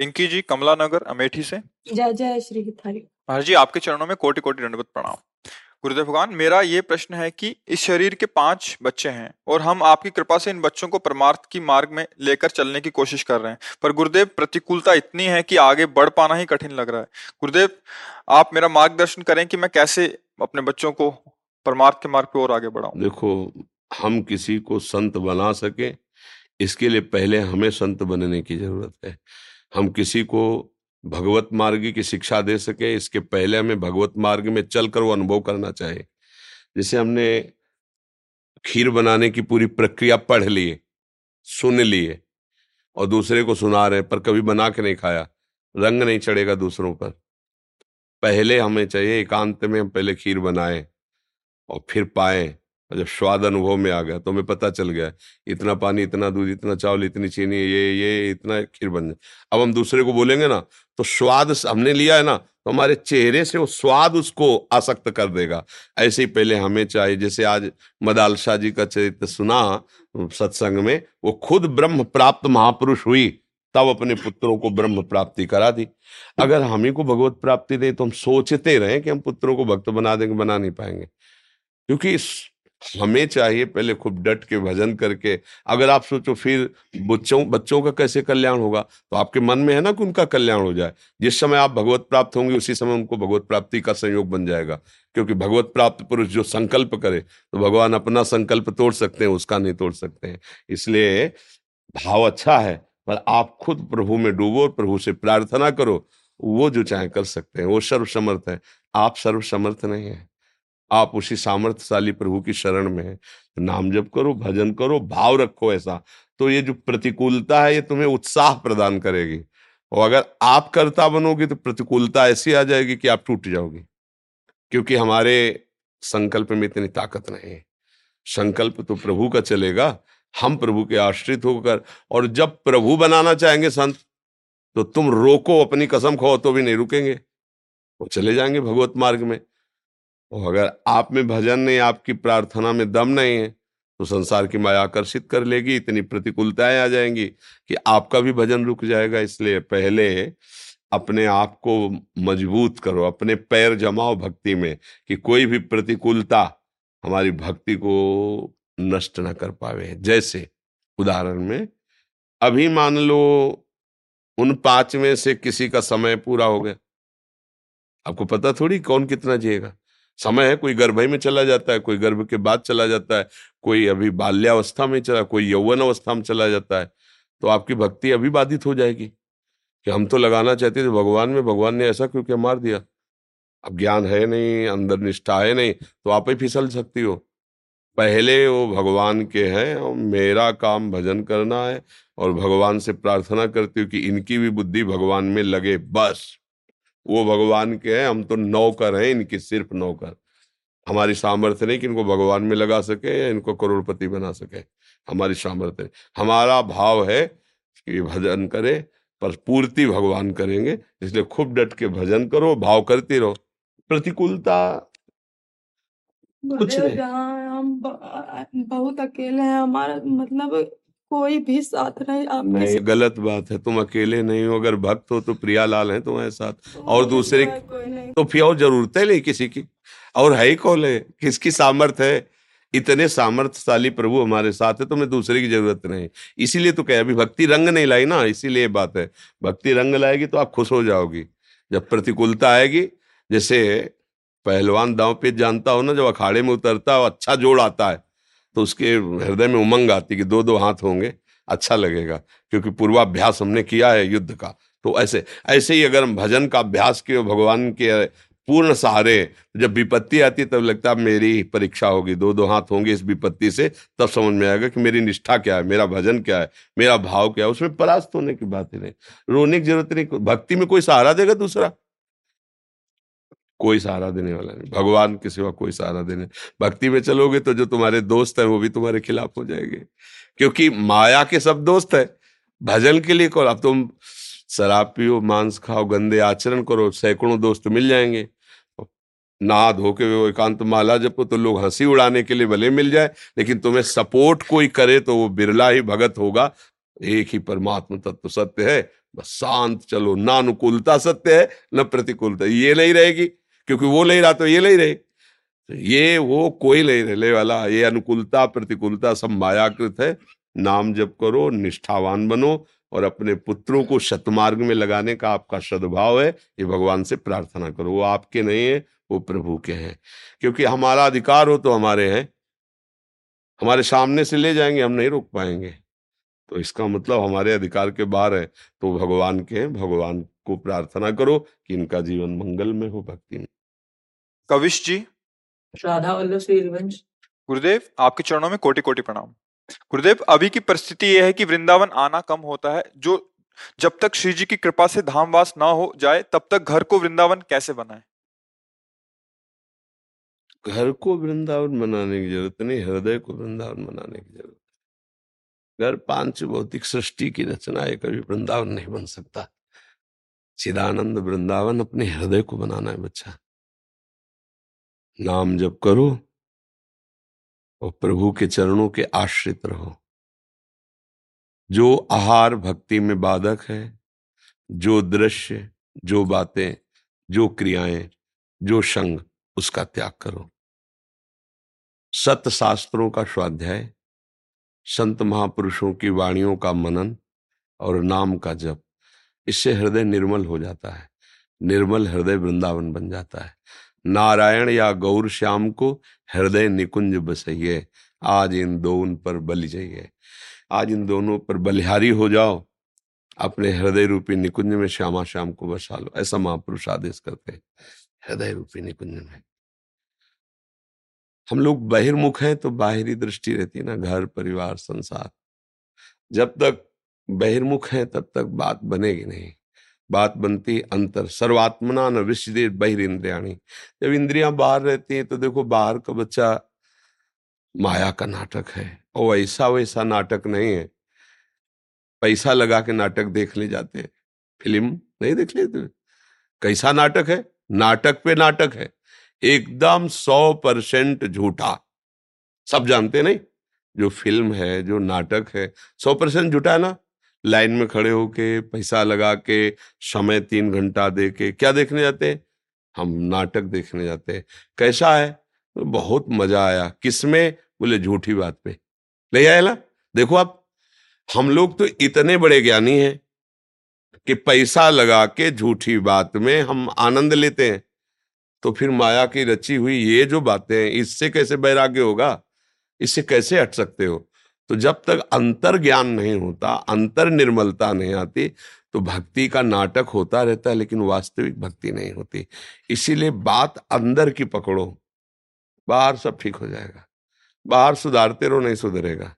पिंकी जी कमला नगर अमेठी से। जय जय श्री हितारी। महाराज जी आपके चरणों में कोटि कोटि दंडवत प्रणाम। गुरुदेव भगवान मेरा ये प्रश्न है कि इस शरीर के पाँच बच्चे हैं और हम आपकी कृपा से इन बच्चों को परमार्थ की मार्ग में लेकर चलने की कोशिश कर रहे हैं। पर गुरुदेव प्रतिकूलता इतनी है कि आगे बढ़ पाना ही कठिन लग रहा है। गुरुदेव आप मेरा मार्गदर्शन करें कि मैं कैसे अपने बच्चों को परमार्थ के मार्ग पर और आगे बढ़ाऊं। देखो हम किसी को संत बना सके इसके लिए पहले हमें संत बनने की ज़रूरत है। हम किसी को भगवत मार्ग की शिक्षा दे सके, इसके पहले हमें भगवत मार्ग में चलकर वो अनुभव करना चाहिए। जैसे हमने खीर बनाने की पूरी प्रक्रिया पढ़ लिए सुन लिए और दूसरे को सुना रहे पर कभी बना के नहीं खाया, रंग नहीं चढ़ेगा दूसरों पर। पहले हमें चाहिए एकांत में हम पहले खीर बनाए और फिर पाए। और जब स्वाद अनुभव में आ गया तो हमें पता चल गया, इतना पानी, इतना दूध, इतना चावल, इतनी चीनी, ये ये, इतना खीर बन जाए अब हम दूसरे को बोलेंगे ना तो स्वाद हमने लिया है ना तो हमारे चेहरे से वो स्वाद उसको आसक्त कर देगा। ऐसे ही पहले हमें चाहिए, जैसे आज मदाल शाह जी का चरित्र सुना, सत्संग में, वो खुद ब्रह्म प्राप्त महापुरुष हुई, तब अपने पुत्रों को ब्रह्म प्राप्ति करा दी। अगर हम ही को भगवत प्राप्ति दे तो हम सोचते रहे कि हम पुत्रों को भक्त बना देंगे, बना नहीं पाएँगे। क्योंकि हमें चाहिए पहले खूब डट के भजन करके। अगर आप सोचो फिर बच्चों बच्चों का कैसे कल्याण होगा? तो आपके मन में है ना कि उनका कल्याण हो जाए। जिस समय आप भगवत प्राप्त होंगे, उसी समय उनको भगवत प्राप्ति का संयोग बन जाएगा। क्योंकि भगवत प्राप्त पुरुष जो संकल्प करे तो भगवान अपना संकल्प तोड़ सकते हैं, उसका नहीं तोड़ सकते हैं। इसलिए भाव अच्छा है, पर आप खुद प्रभु में डूबो प्रभु से प्रार्थना करो, वो जो चाहे कर सकते हैं, वो सर्वसमर्थ है। आप सर्वसमर्थ नहीं है। आप उसी सामर्थ्यशाली प्रभु की शरण में है। नाम जप करो, भजन करो, भाव रखो ऐसा। तो ये जो प्रतिकूलता है, ये तुम्हें उत्साह प्रदान करेगी। और अगर आप कर्ता बनोगे तो प्रतिकूलता ऐसी आ जाएगी कि आप टूट जाओगे। क्योंकि हमारे संकल्प में इतनी ताकत नहीं है। संकल्प तो प्रभु का चलेगा। हम प्रभु के आश्रित होकर, और जब प्रभु बनाना चाहेंगे संत तो तुम रोको, अपनी कसम खाओ तो भी नहीं रुकेंगे। वो चले जाएँगे भगवत मार्ग में। और अगर आप में भजन नहीं, आपकी प्रार्थना में दम नहीं है तो संसार की माया आकर्षित कर लेगी, इतनी प्रतिकूलताएँ आ जाएँगी कि आपका भी भजन रुक जाएगा। इसलिए पहले अपने आप को मज़बूत करो, अपने पैर जमाओ भक्ति में कि कोई भी प्रतिकूलता हमारी भक्ति को नष्ट न कर पावे। जैसे उदाहरण में, अभी मान लो उन पाँच में से किसी का समय पूरा हो गया। आपको पता थोड़ी कौन कितना जिएगा? समय है, कोई गर्भ में चला जाता है, कोई गर्भ के बाद चला जाता है, कोई अभी बाल्यावस्था में चला, कोई यौवन अवस्था में चला जाता है तो आपकी भक्ति अभी बाधित हो जाएगी कि हम तो लगाना चाहते थे, भगवान में, भगवान ने ऐसा क्यों क्या मार दिया? अब ज्ञान है नहीं, अंदर निष्ठा है नहीं तो आप ही फिसल सकती हो। पहले वो भगवान के हैं, और मेरा काम भजन करना है, और भगवान से प्रार्थना करती हूँ कि इनकी भी बुद्धि भगवान में लगे, बस। वो भगवान के हैं हम तो नौकर हैं इनकी सिर्फ़ नौकर। हमारी सामर्थ्य नहीं कि इनको भगवान में लगा सके या इनको करोड़पति बना सके। हमारी सामर्थ्य हमारा भाव है कि भजन करे पर पूर्ति भगवान करेंगे इसलिए खूब डट के भजन करो भाव करते रहो। प्रतिकूलता कुछ नहीं। हम बहुत अकेले हैं हमारा मतलब कोई भी साथ नहीं आप नहीं साथ। गलत बात है तुम अकेले नहीं हो अगर भक्त हो तो प्रिया लाल है तुम्हारे साथ और दूसरे तो फिर और ज़रूरत है नहीं किसी की और है ही कौन है किसकी सामर्थ है इतने सामर्थ्यशाली प्रभु हमारे साथ है तुम्हें दूसरे की ज़रूरत नहीं इसीलिए तो कह अभी भक्ति रंग नहीं लाई ना इसीलिए बात है भक्ति रंग लाएगी तो आप खुश हो जाओगी जब प्रतिकूलता आएगी जैसे पहलवान दाव पे जानता हो ना जब अखाड़े में उतरता है अच्छा जोड़ आता है तो उसके हृदय में उमंग आती कि दो दो हाथ होंगे अच्छा लगेगा, क्योंकि पूर्वाभ्यास हमने किया है युद्ध का। तो ऐसे ऐसे ही अगर हम भजन का अभ्यास किए, भगवान के पूर्ण सहारे जब विपत्ति आती तब लगता है मेरी परीक्षा होगी दो दो हाथ होंगे इस विपत्ति से, तब समझ में आएगा कि मेरी निष्ठा क्या है, मेरा भजन क्या है, मेरा भाव क्या है, उसमें परास्त होने की बात ही नहीं। रोने की ज़रूरत नहीं, भक्ति में कोई सहारा देगा दूसरा? कोई सहारा देने वाला नहीं। भगवान के सिवा कोई सहारा देने। भक्ति में चलोगे तो जो तुम्हारे दोस्त हैं, वो भी तुम्हारे खिलाफ हो जाएँगे। क्योंकि माया के सब दोस्त है। भजन के लिए करो अब तुम शराब पियो, मांस खाओ, गंदे आचरण करो, सैकड़ों दोस्त मिल जाएँगे। नहा धो के वो एकांत माला जपो तो लोग हँसी उड़ाने के लिए भले मिल जाए, लेकिन तुम्हें सपोर्ट कोई करे तो वो बिरला ही भगत होगा। एक ही परमात्मा तत्व सत्य है। बस शांत चलो। ना अनुकूलता सत्य है, न प्रतिकूलता। ये नहीं रहेगी। क्योंकि वो नहीं रहा तो ये नहीं रहे। तो ये वो कोई नहीं रहने वाला, ये अनुकूलता, प्रतिकूलता सब मायाकृत है। नाम जप करो, निष्ठावान बनो और अपने पुत्रों को शतमार्ग में लगाने का आपका सद्भाव है। ये भगवान से प्रार्थना करो, वो आपके नहीं है, वो प्रभु के हैं। क्योंकि हमारा अधिकार हो तो हमारे हैं। हमारे सामने से ले जाएँगे, हम नहीं रोक पाएँगे। तो इसका मतलब हमारे अधिकार के बाहर है। तो भगवान के हैं, भगवान को प्रार्थना करो कि इनका जीवन मंगल में हो भक्ति में कविश जी। राधा वल्लभ श्री हरिवंश गुरुदेव आपके चरणों में कोटि कोटि प्रणाम। गुरुदेव अभी की परिस्थिति यह है कि वृंदावन आना कम होता है। जो जब तक श्री जी की कृपा से धामवास ना हो जाए तब तक घर को वृंदावन कैसे बनाए? घर को वृंदावन बनाने की ज़रूरत नहीं हृदय को वृंदावन बनाने की ज़रूरत है घर पाँच भौतिक सृष्टि की रचना है कभी वृंदावन नहीं बन सकता। चिदानंद वृंदावन अपने हृदय को बनाना है बच्चा। नाम जब करो और प्रभु के चरणों के आश्रित रहो। जो आहार भक्ति में बाधक है, जो दृश्य, जो बातें, जो क्रियाएँ, जो संग, उसका त्याग करो। सत शास्त्रों का स्वाध्याय, संत महापुरुषों की वाणियों का मनन और नाम का जप, इससे हृदय निर्मल हो जाता है, निर्मल हृदय वृंदावन बन जाता है। नारायण या गौर श्याम को हृदय निकुंज बसइए आज इन दोनों पर बलि जाइए आज इन दोनों पर बलिहारी हो जाओ। अपने हृदय रूपी निकुंज में श्यामा श्याम को बसा लो। ऐसा महापुरुष आदेश करते हैं, हृदय रूपी निकुंज में। हम लोग बहिर्मुख हैं तो बाहरी दृष्टि रहती है ना, घर, परिवार, संसार। जब तक बहिर्मुख है तब तक बात बनेगी नहीं। बात बनती अंतर। सर्वात्मना न विश्व बहिर इंद्रियाणी जब इंद्रियाँ बाहर रहती हैं तो देखो बाहर का बच्चा माया का नाटक है। और ऐसा वैसा नाटक नहीं है। पैसा लगा के नाटक देख ले जाते हैं। फ़िल्म नहीं देख लेते कैसा नाटक है? नाटक पे नाटक है। एकदम सौ परसेंट झूठा। सब जानते नहीं? जो फ़िल्म है, जो नाटक है, सौ परसेंट झूठा है ना? लाइन में खड़े होके, पैसा लगा के समय तीन घंटा दे के क्या देखने जाते हैं? हम नाटक देखने जाते हैं। कैसा है? तो बहुत मज़ा आया। किसमें बोले, झूठी बात पे। ले आए ना? देखो आप, हम लोग तो इतने बड़े ज्ञानी हैं कि पैसा लगा के झूठी बात में हम आनंद लेते हैं। तो फिर माया की रची हुई ये जो बातें हैं, इससे कैसे वैराग्य होगा? इससे कैसे हट सकते हो? तो जब तक अंतर ज्ञान नहीं होता अंतर निर्मलता नहीं आती तो भक्ति का नाटक होता रहता है, लेकिन वास्तविक भक्ति नहीं होती। इसीलिए बात अंदर की पकड़ो, बाहर सब ठीक हो जाएगा। बाहर सुधारते रहो, नहीं सुधरेगा।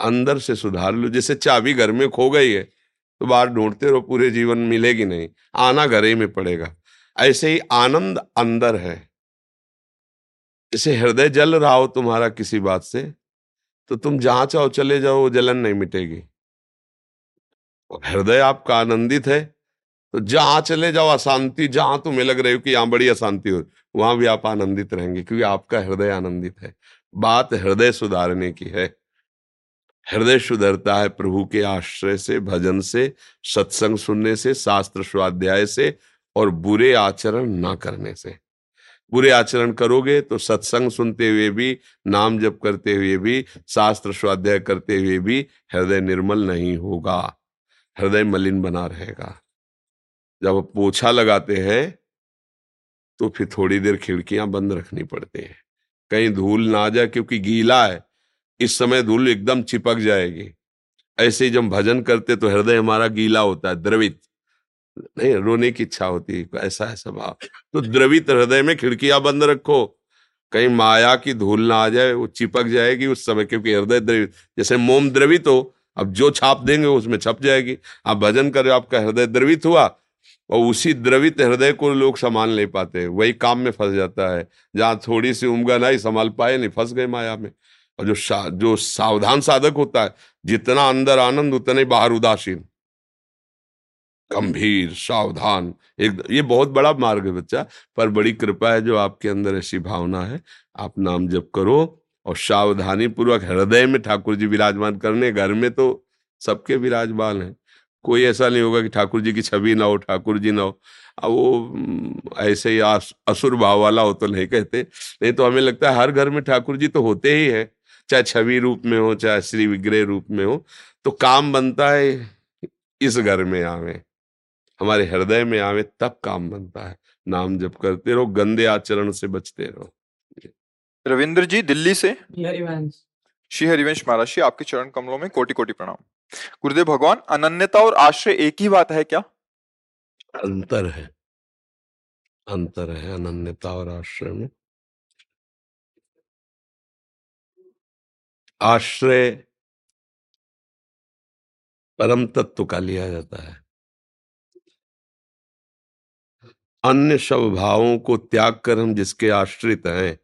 अंदर से सुधार लो, जैसे चाबी घर में खो गई है तो बाहर ढूंढते रहो, पूरे जीवन मिलेगी नहीं, आना घर ही में पड़ेगा। ऐसे ही आनंद अंदर है। जैसे हृदय जल रहा हो तुम्हारा किसी बात से तो तुम जहाँ चाहो चले जाओ, वो जलन नहीं मिटेगी। हृदय आपका आनंदित है तो जहाँ चले जाओ अशांति, जहाँ तुम्हें लग रही हो कि यहाँ बड़ी अशांति हो, वहाँ भी आप आनंदित रहेंगे, क्योंकि आपका हृदय आनंदित है। बात हृदय सुधारने की है। हृदय सुधरता है प्रभु के आश्रय से, भजन से, सत्संग सुनने से, शास्त्र स्वाध्याय से और बुरे आचरण ना करने से। बुरे आचरण करोगे तो सत्संग सुनते हुए भी, नाम जप करते हुए भी, शास्त्र स्वाध्याय करते हुए भी हृदय निर्मल नहीं होगा। हृदय मलिन बना रहेगा। जब पोछा लगाते हैं तो फिर थोड़ी देर खिड़कियाँ बंद रखनी पड़ती है। कहीं धूल ना आ जाए क्योंकि गीला है, इस समय धूल एकदम चिपक जाएगी। ऐसे ही जब भजन करते तो हृदय हमारा गीला होता है, द्रवित। नहीं, रोने की इच्छा होती है ऐसा है स्वभाव। तो द्रवित हृदय में खिड़कियाँ बंद रखो, कहीं माया की धूल ना आ जाए, वो चिपक जाएगी उस समय, क्योंकि हृदय द्रवित, जैसे मोम द्रवित हो, अब जो छाप देंगे उसमें छप जाएगी। आप भजन कर, आपका हृदय द्रवित हुआ, और उसी द्रवित हृदय को लोग संभाल नहीं पाते वही काम में फंस जाता है, जहाँ थोड़ी सी उमगा नहीं संभाल पाए, नहीं, फंस गए माया में। और जो जो सावधान साधक होता है, जितना अंदर आनंद, उतने बाहर उदासीन। गंभीर सावधान एक ये बहुत बड़ा मार्ग है बच्चा पर बड़ी कृपा है जो आपके अंदर ऐसी भावना है। आप नाम जप करो और सावधानी पूर्वक हृदय में ठाकुर जी विराजमान करने घर में तो सबके विराजमान है। कोई ऐसा नहीं होगा कि ठाकुर जी की छवि ना हो ठाकुर जी ना हो। अब वो हम्म, ऐसे ही असुर भाव वाला हो तो नहीं कहते। नहीं तो हमें लगता है हर घर में ठाकुर जी तो होते ही है चाहे छवि रूप में हो चाहे श्री विग्रह रूप में हो। तो काम बनता है इस घर में आवे। हमारे हृदय में आवे तब काम बनता है। नाम जप करते रहो गंदे आचरण से बचते रहो। रविंद्र जी दिल्ली से? हरिवंश। श्री हरिवंश महाराज जी आपके चरण कमलों में कोटि कोटि प्रणाम। गुरुदेव भगवान अनन्यता और आश्रय एक ही बात है क्या? अंतर है। अंतर है अनन्यता और आश्रय में। आश्रय परम तत्व का लिया जाता है। अन्य सब भावों को त्याग कर हम जिसके आश्रित हैं,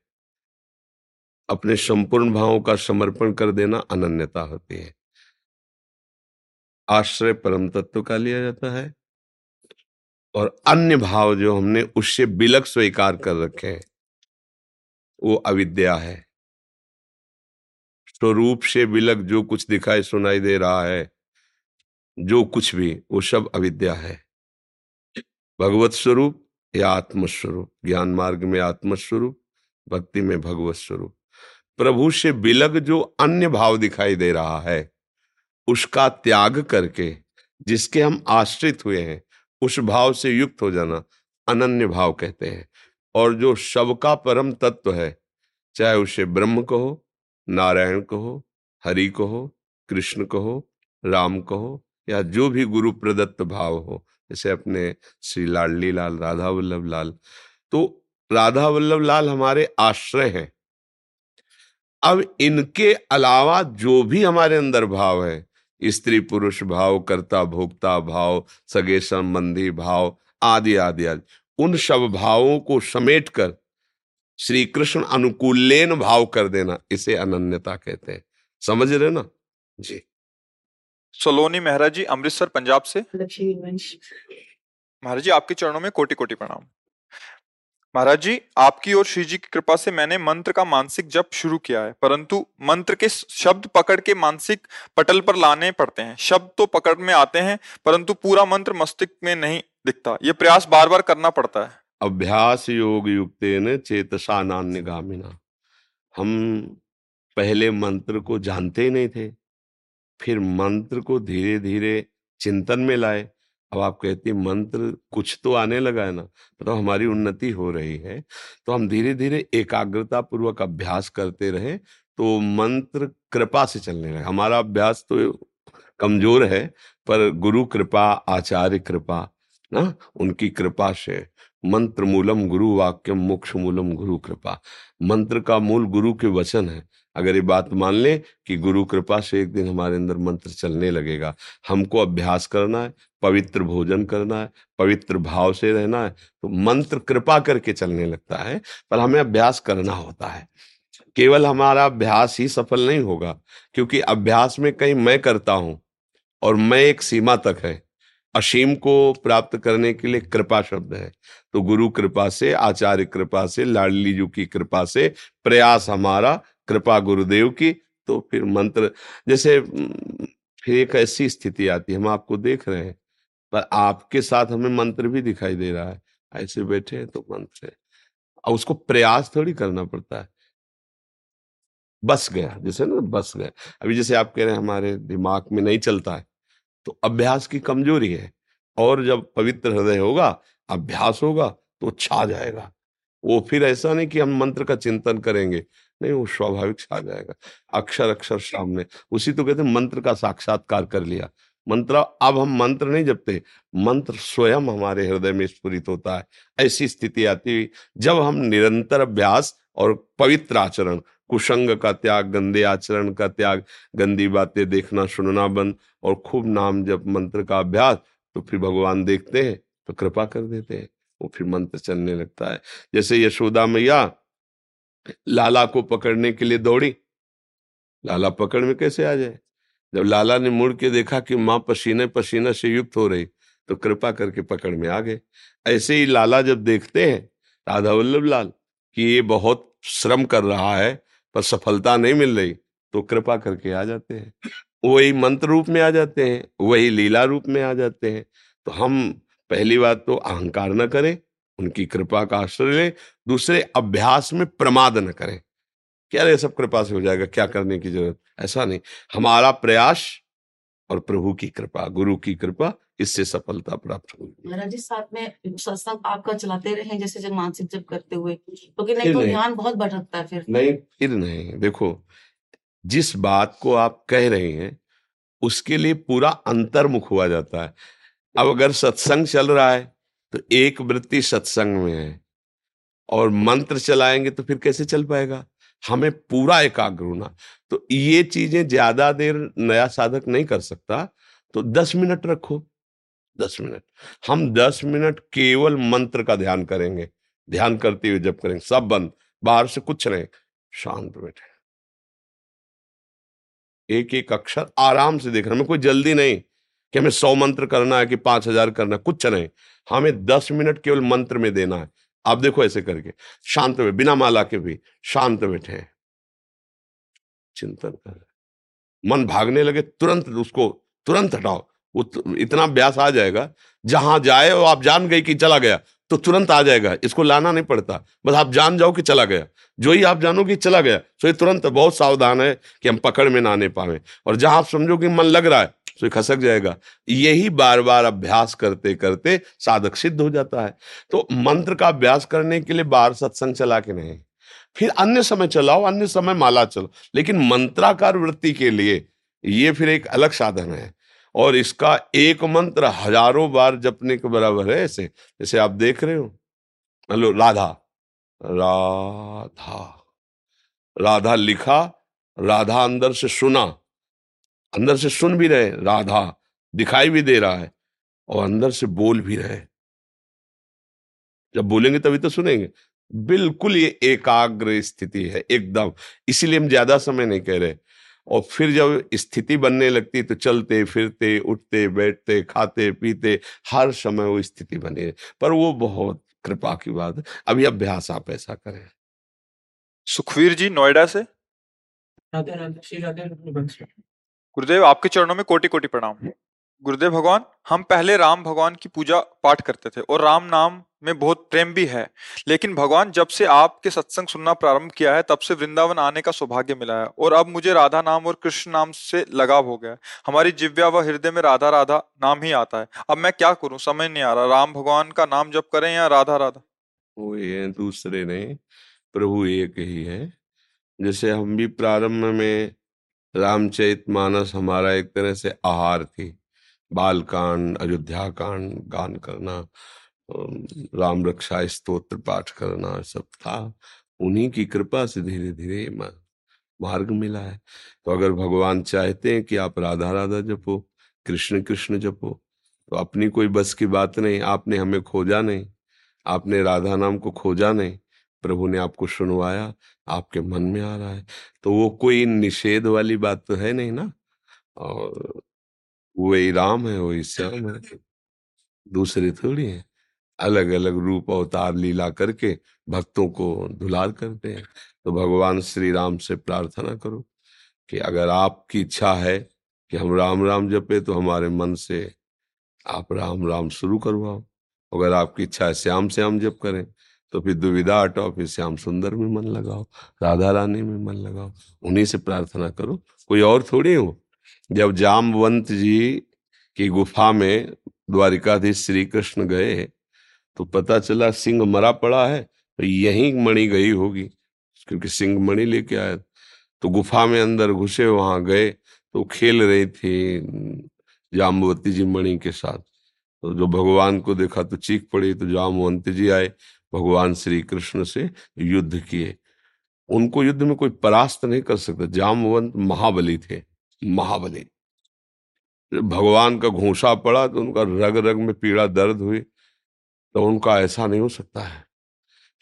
अपने संपूर्ण भावों का समर्पण कर देना अनन्यता होती है। आश्रय परम तत्व का लिया जाता है और अन्य भाव जो हमने उससे बिलक स्वीकार कर रखे हैं, वो अविद्या है। स्वरूप से बिलक जो कुछ दिखाई सुनाई दे रहा है, जो कुछ भी, वो सब अविद्या है। भगवत स्वरूप या आत्मस्वरूप, ज्ञान मार्ग में आत्मस्वरूप, भक्ति में भगवत स्वरूप। प्रभु से बिलग जो अन्य भाव दिखाई दे रहा है, उसका त्याग करके जिसके हम आश्रित हुए हैं, उस भाव से युक्त हो जाना अनन्य भाव कहते हैं। और जो सबका परम तत्व है, चाहे उसे ब्रह्म कहो, नारायण कहो, हरि कहो, कृष्ण कहो, राम कहो, या जो भी गुरु प्रदत्त भाव हो जैसे अपने श्री लाडली लाल, राधा वल्लभ लाल। तो राधा वल्लभ लाल हमारे आश्रय हैं। अब इनके अलावा जो भी हमारे अंदर भाव है, स्त्री पुरुष भाव, कर्ता भोक्ता भाव, सगे संबंधी भाव, आदि आदि आदि, उन सब भावों को समेट कर श्री कृष्ण अनुकूलेन भाव कर देना, इसे अनन्यता कहते हैं। समझ रहे ना? जी। सलोनी मेहरा जी अमृतसर पंजाब से। महाराज जी आपके चरणों में कोटि कोटि प्रणाम। महाराज जी आपकी और श्री जी की कृपा से मैंने मंत्र का मानसिक जप शुरू किया है परंतु मंत्र के शब्द पकड़ के मानसिक पटल पर लाने पड़ते हैं। शब्द तो पकड़ में आते हैं परंतु पूरा मंत्र मस्तिष्क में नहीं दिखता। ये प्रयास बार बार करना पड़ता है। अभ्यास योग युक्तेन चेतसा नान्यगामिना हम पहले मंत्र को जानते ही नहीं थे फिर मंत्र को धीरे धीरे चिंतन में लाए। अब आप कहती मंत्र कुछ तो आने लगा है ना तो हमारी उन्नति हो रही है। तो हम धीरे धीरे एकाग्रता पूर्वक अभ्यास करते रहे तो मंत्र कृपा से चलने लगा। हमारा अभ्यास तो कमज़ोर है, पर गुरु कृपा, आचार्य कृपा, ना, उनकी कृपा से। मंत्र मूलम गुरु वाक्यम मोक्ष मूलम गुरु कृपा। मंत्र का मूल गुरु के वचन है। अगर ये बात मान ले कि गुरु कृपा से एक दिन हमारे अंदर मंत्र चलने लगेगा। हमको अभ्यास करना है, पवित्र भोजन करना है, पवित्र भाव से रहना है तो मंत्र कृपा करके चलने लगता है, पर हमें अभ्यास करना होता है। केवल हमारा अभ्यास ही सफल नहीं होगा, क्योंकि अभ्यास में कहीं मैं करता हूँ और मैं एक सीमा तक है। असीम को प्राप्त करने के लिए कृपा शब्द है। तो गुरु कृपा से, आचार्य कृपा से, लाडली जी की कृपा से प्रयास हमारा कृपा गुरुदेव की तो फिर मंत्र, जैसे फिर एक ऐसी स्थिति आती है, हम आपको देख रहे हैं, पर आपके साथ हमें मंत्र भी दिखाई दे रहा है, ऐसे बैठे हैं तो मंत्र है। और उसको प्रयास थोड़ी करना पड़ता है। बस गया, जैसे ना, बस गया। अभी जैसे आप कह रहे हैं, हमारे दिमाग में नहीं चलता है तो अभ्यास की कमज़ोरी है, और जब पवित्र हृदय होगा, अभ्यास होगा तो छा जाएगा। वो फिर ऐसा नहीं कि हम मंत्र का चिंतन करेंगे नहीं, वो स्वाभाविक से आ जाएगा अक्षर अक्षर सामने। उसी तो कहते मंत्र का साक्षात्कार कर लिया। मंत्र, अब हम मंत्र नहीं जपते, मंत्र स्वयं हमारे हृदय में स्फुरित होता है। ऐसी स्थिति आती हुई, जब हम निरंतर अभ्यास और पवित्र आचरण, कुसंग का त्याग, गंदे आचरण का त्याग, गंदी बातें देखना, सुनना बंद और खूब नाम जब मंत्र का अभ्यास तो फिर भगवान देखते हैं तो कृपा कर देते हैं। वो फिर मंत्र चलने लगता है। जैसे यशोदा मैया लाला को पकड़ने के लिए दौड़ी। लाला पकड़ में कैसे आ जाए? जब लाला ने मुड़ के देखा कि माँ पसीने पसीना से युक्त हो रही तो कृपा करके पकड़ में आ गए। ऐसे ही लाला जब देखते हैं, राधा वल्लभ लाल, कि ये बहुत श्रम कर रहा है, पर सफलता नहीं मिल रही तो कृपा करके आ जाते हैं। वही मंत्र रूप में आ जाते हैं, वही लीला रूप में आ जाते हैं। तो हम पहली बात तो अहंकार न करें उनकी कृपा का आश्रय लें दूसरे अभ्यास में प्रमाद न करें। क्या ये सब कृपा से हो जाएगा? क्या करने की ज़रूरत? ऐसा नहीं। हमारा प्रयास और प्रभु की कृपा गुरु की कृपा इससे सफलता प्राप्त होगी। महाराज जी साथ में सत्संग आपका चलाते रहे जैसे जब मानसिक जब करते हुए। क्योंकि नहीं फिर तो ध्यान बहुत भटकता है फिर। नहीं फिर नहीं। देखो जिस बात को आप कह रहे हैं उसके लिए पूरा अंतर्मुख हुआ जाता है। अब अगर सत्संग चल रहा है तो एक वृत्ति सत्संग में है और मंत्र चलाएँगे तो फिर कैसे चल पाएगा? हमें पूरा एकाग्र होना। तो ये चीज़ें ज़्यादा देर नया साधक नहीं कर सकता। तो दस मिनट रखो। दस मिनट। हम दस मिनट केवल मंत्र का ध्यान करेंगे। ध्यान करते हुए जब करेंगे। सब बंद। बाहर से कुछ नहीं। शांत बैठे। एक एक अक्षर आराम से देख रहे हमें कोई जल्दी नहीं। कि हमें सौ मंत्र करना है कि पाँच हज़ार करना कुछ नहीं। हमें दस मिनट केवल मंत्र में देना है। आप देखो ऐसे करके। शांत में बिना माला के भी शांत बैठे हैं। चिंतन कर मन भागने लगे, तुरंत उसको, तुरंत हटाओ। वो इतना अभ्यास आ जाएगा, जहाँ जाए और आप जान गए कि चला गया तो तुरंत आ जाएगा। इसको लाना नहीं पड़ता। बस आप जान जाओ कि चला गया। जो ही आप जानो कि चला गया तो ये तुरंत बहुत सावधान है कि हम पकड़ में ना आने पावे और जहाँ आप समझो कि मन लग रहा है तो खसक जाएगा। यही बार बार अभ्यास करते करते साधक सिद्ध हो जाता है। तो मंत्र का अभ्यास करने के लिए बाहर सत्संग चला के नहीं। फिर अन्य समय चलाओ, अन्य समय माला चलो। लेकिन मंत्राकार वृत्ति के लिए ये फिर एक अलग साधन है। और इसका एक मंत्र हज़ारों बार जपने के बराबर है ऐसे। जैसे आप देख रहे हो। हेलो, राधा। राधा। राधा लिखा, राधा अंदर से सुना। अंदर से सुन भी रहे राधा दिखाई भी दे रहा है और अंदर से बोल भी रहे। जब बोलेंगे तभी तो सुनेंगे। बिल्कुल ये एकाग्र स्थिति है एकदम। इसीलिए हम ज़्यादा समय नहीं कह रहे। और फिर जब स्थिति बनने लगती तो चलते फिरते उठते बैठते खाते पीते हर समय वो स्थिति बनी रहे। पर वो बहुत कृपा की बात है। अभी अभ्यास आप ऐसा करें। सुखवीर जी नोएडा से? गुरुदेव, आपके चरणों में कोटि कोटि प्रणाम। गुरुदेव भगवान, हम पहले राम भगवान की पूजा पाठ करते थे और राम नाम में बहुत प्रेम भी है। लेकिन भगवान, जब से आपके सत्संग सुनना प्रारंभ किया है, तब से वृंदावन आने का सौभाग्य मिला है और अब मुझे राधा नाम और कृष्ण नाम से लगाव हो गया है। हमारी जिव्या व हृदय में राधा राधा नाम ही आता है। अब मैं क्या करूँ? समझ नहीं आ रहा। राम भगवान का नाम जब करें या राधा राधा? वो ये दूसरे नहीं, प्रभु एक ही है। जैसे हम भी प्रारंभ में रामचरित मानस हमारा एक तरह से आहार थी। बाल कांड अयोध्या कांड गान करना राम रक्षा, स्तोत्र, पाठ करना, सब था। उन्हीं की कृपा से धीरे धीरे मार्ग मिला है। तो अगर भगवान चाहते हैं कि आप राधा राधा जपो कृष्ण कृष्ण जपो तो अपनी कोई बस की बात नहीं, आपने हमें खोजा नहीं, आपने राधा नाम को खोजा नहीं प्रभु ने आपको सुनवाया, आपके मन में आ रहा है। तो वो कोई निषेध वाली बात तो है नहीं ना? और वही राम है, वही श्याम है, दूसरे थोड़ी है। अलग अलग रूप, अवतार, लीला करके भक्तों को दुलार करते हैं। तो भगवान श्री राम से प्रार्थना करो कि अगर आपकी इच्छा है कि हम राम राम जपे तो हमारे मन से आप राम राम शुरू करवाओ। अगर आपकी इच्छा है श्याम श्याम जप करें तो फिर दुविधा हटाओ, फिर श्याम सुंदर में मन लगाओ, राधा रानी में मन लगाओ, उन्हीं से प्रार्थना करो। कोई और थोड़ी हो? जब जामवंत जी की गुफा में द्वारिकाधीश श्री कृष्ण गए तो पता चला सिंह मरा पड़ा है तो यहीं मणि गई होगी, क्योंकि सिंह मणि लेके आया तो गुफा में अंदर घुसे, वहाँ गए तो खेल रही थी जामवती जी मणि के साथ। तो जो भगवान को देखा तो चीख पड़ी तो जामवंत जी आए भगवान श्री कृष्ण से युद्ध किए। उनको युद्ध में कोई परास्त नहीं कर सकता। जामवंत महाबली थे, महाबली। भगवान का घूसा पड़ा तो उनका रग रग में पीड़ा दर्द हुई तो उनका ऐसा नहीं हो सकता है।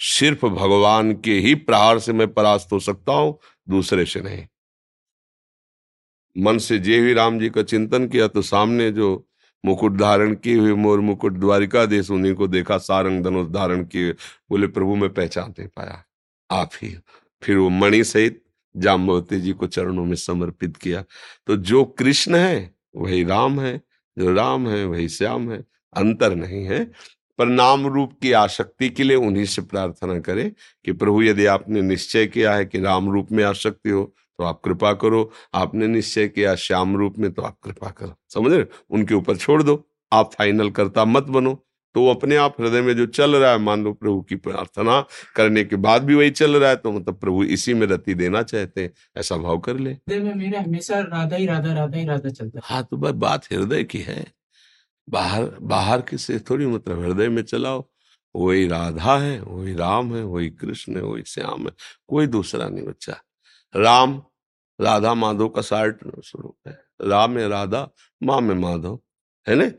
सिर्फ़ भगवान के ही प्रहार से मैं परास्त हो सकता हूँ, दूसरे से नहीं। मन से जे भी राम जी का चिंतन किया तो सामने जो मुकुट धारण किए हुए मोर मुकुट द्वारिका देश उन्हीं को देखा, सारंग धनुष धारण किए बोले, प्रभु, मैं पहचान नहीं पाया। आप ही। फिर वो मणि सहित जाम्बवती जी को चरणों में समर्पित किया। तो जो कृष्ण है, वही राम है, जो राम है, वही श्याम है, अंतर नहीं है। पर नाम रूप की आसक्ति के लिए उन्हीं से प्रार्थना करें कि प्रभु, यदि आपने निश्चय किया है कि राम रूप में आसक्ति हो तो आप कृपा करो। आपने निश्चय किया श्याम रूप में तो आप कृपा करो। समझ रहे? उनके ऊपर छोड़ दो। आप फाइनल करता मत बनो। तो वो अपने आप हृदय में जो चल रहा है मान लो प्रभु की प्रार्थना करने के बाद भी वही चल रहा है तो मतलब प्रभु इसी में रति देना चाहते हैं। ऐसा भाव कर ले। हृदय में मेरे हमेशा राधा ही राधा राधा ही राधा चलता है। हाँ तो बस बात हृदय की है। बाहर बाहर की से थोड़ी मतलब हृदय में चलाओ। वही राधा है वही राम है वही कृष्ण है वही श्याम है। कोई दूसरा नहीं बच्चा। राम राधा माधव का सार्ट स्वरूप है राम है राधा, माँ में माधव, है ना?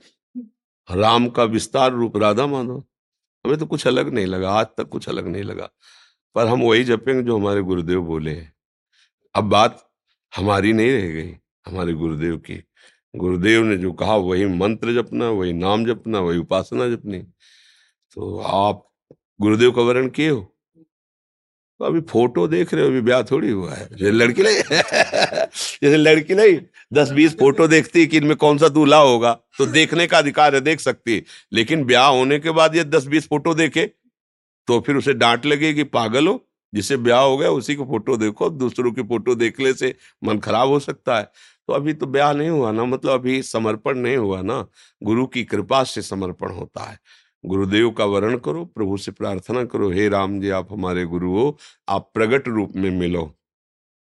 राम का विस्तार रूप राधा माधव। हमें तो कुछ अलग नहीं लगा, आज तक कुछ अलग नहीं लगा। पर हम वही जपेंगे जो हमारे गुरुदेव बोले हैं। अब बात हमारी नहीं रह गई, हमारे गुरुदेव की। गुरुदेव ने जो कहा, वही मंत्र जपना, वही नाम जपना, वही उपासना जपनी। तो आप गुरुदेव का वर्ण किए हो? तो अभी फ़ोटो देख रहे हो, अभी ब्याह थोड़ी हुआ है। जैसे लड़की नहीं, जैसे लड़की नहीं, दस बीस फ़ोटो देखती है कि इनमें कौन सा दूल्हा होगा तो देखने का अधिकार है, देख सकती है। लेकिन ब्याह होने के बाद ये दस बीस फ़ोटो देखे तो फिर उसे डांट लगे कि पागल हो, जिसे ब्याह हो गया, उसी को फ़ोटो देखो, दूसरों की फ़ोटो देखने से मन खराब हो सकता है। तो अभी तो ब्याह नहीं हुआ ना मतलब अभी समर्पण नहीं हुआ ना। गुरु की कृपा से समर्पण होता है। गुरुदेव का वर्ण करो प्रभु से प्रार्थना करो हे राम जी आप हमारे गुरु हो आप प्रगट रूप में मिलो।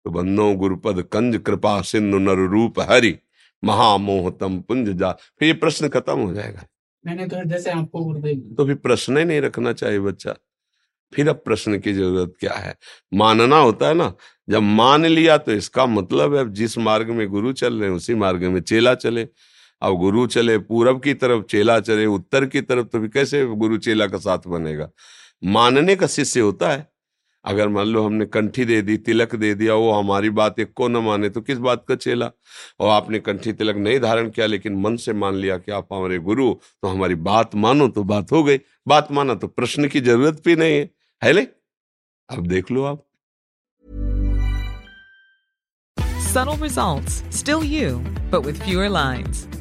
तो बंदो गुरुपद कंज कृपा सिंधु नर रूप हरि महामोहतम पुंज जा। फिर ये प्रश्न खत्म हो जाएगा। मैंने तो हृदय से आपको गुरुदेव तो फिर प्रश्न ही नहीं रखना चाहिए बच्चा। फिर अब प्रश्न की ज़रूरत क्या है? मानना होता है ना जब मान लिया तो इसका मतलब है जिस मार्ग में गुरु चल रहे हैं उसी मार्ग में चेला चले। अब गुरु चले पूरब की तरफ़ चेला चले उत्तर की तरफ़ तो कैसे गुरु चेला का साथ बनेगा? मानने का शिष्य होता है। अगर मान लो हमने कंठी दे दी तिलक दे दिया वो हमारी बात एक को न माने तो किस बात का चेला? और आपने कंठी तिलक नहीं धारण किया लेकिन मन से मान लिया कि आप हमारे गुरु तो हमारी बात मानो तो बात हो गई। बात माना तो प्रश्न की ज़रूरत भी नहीं है। है ले अब देख लो आप। Subtle results, still you, but with fewer lines.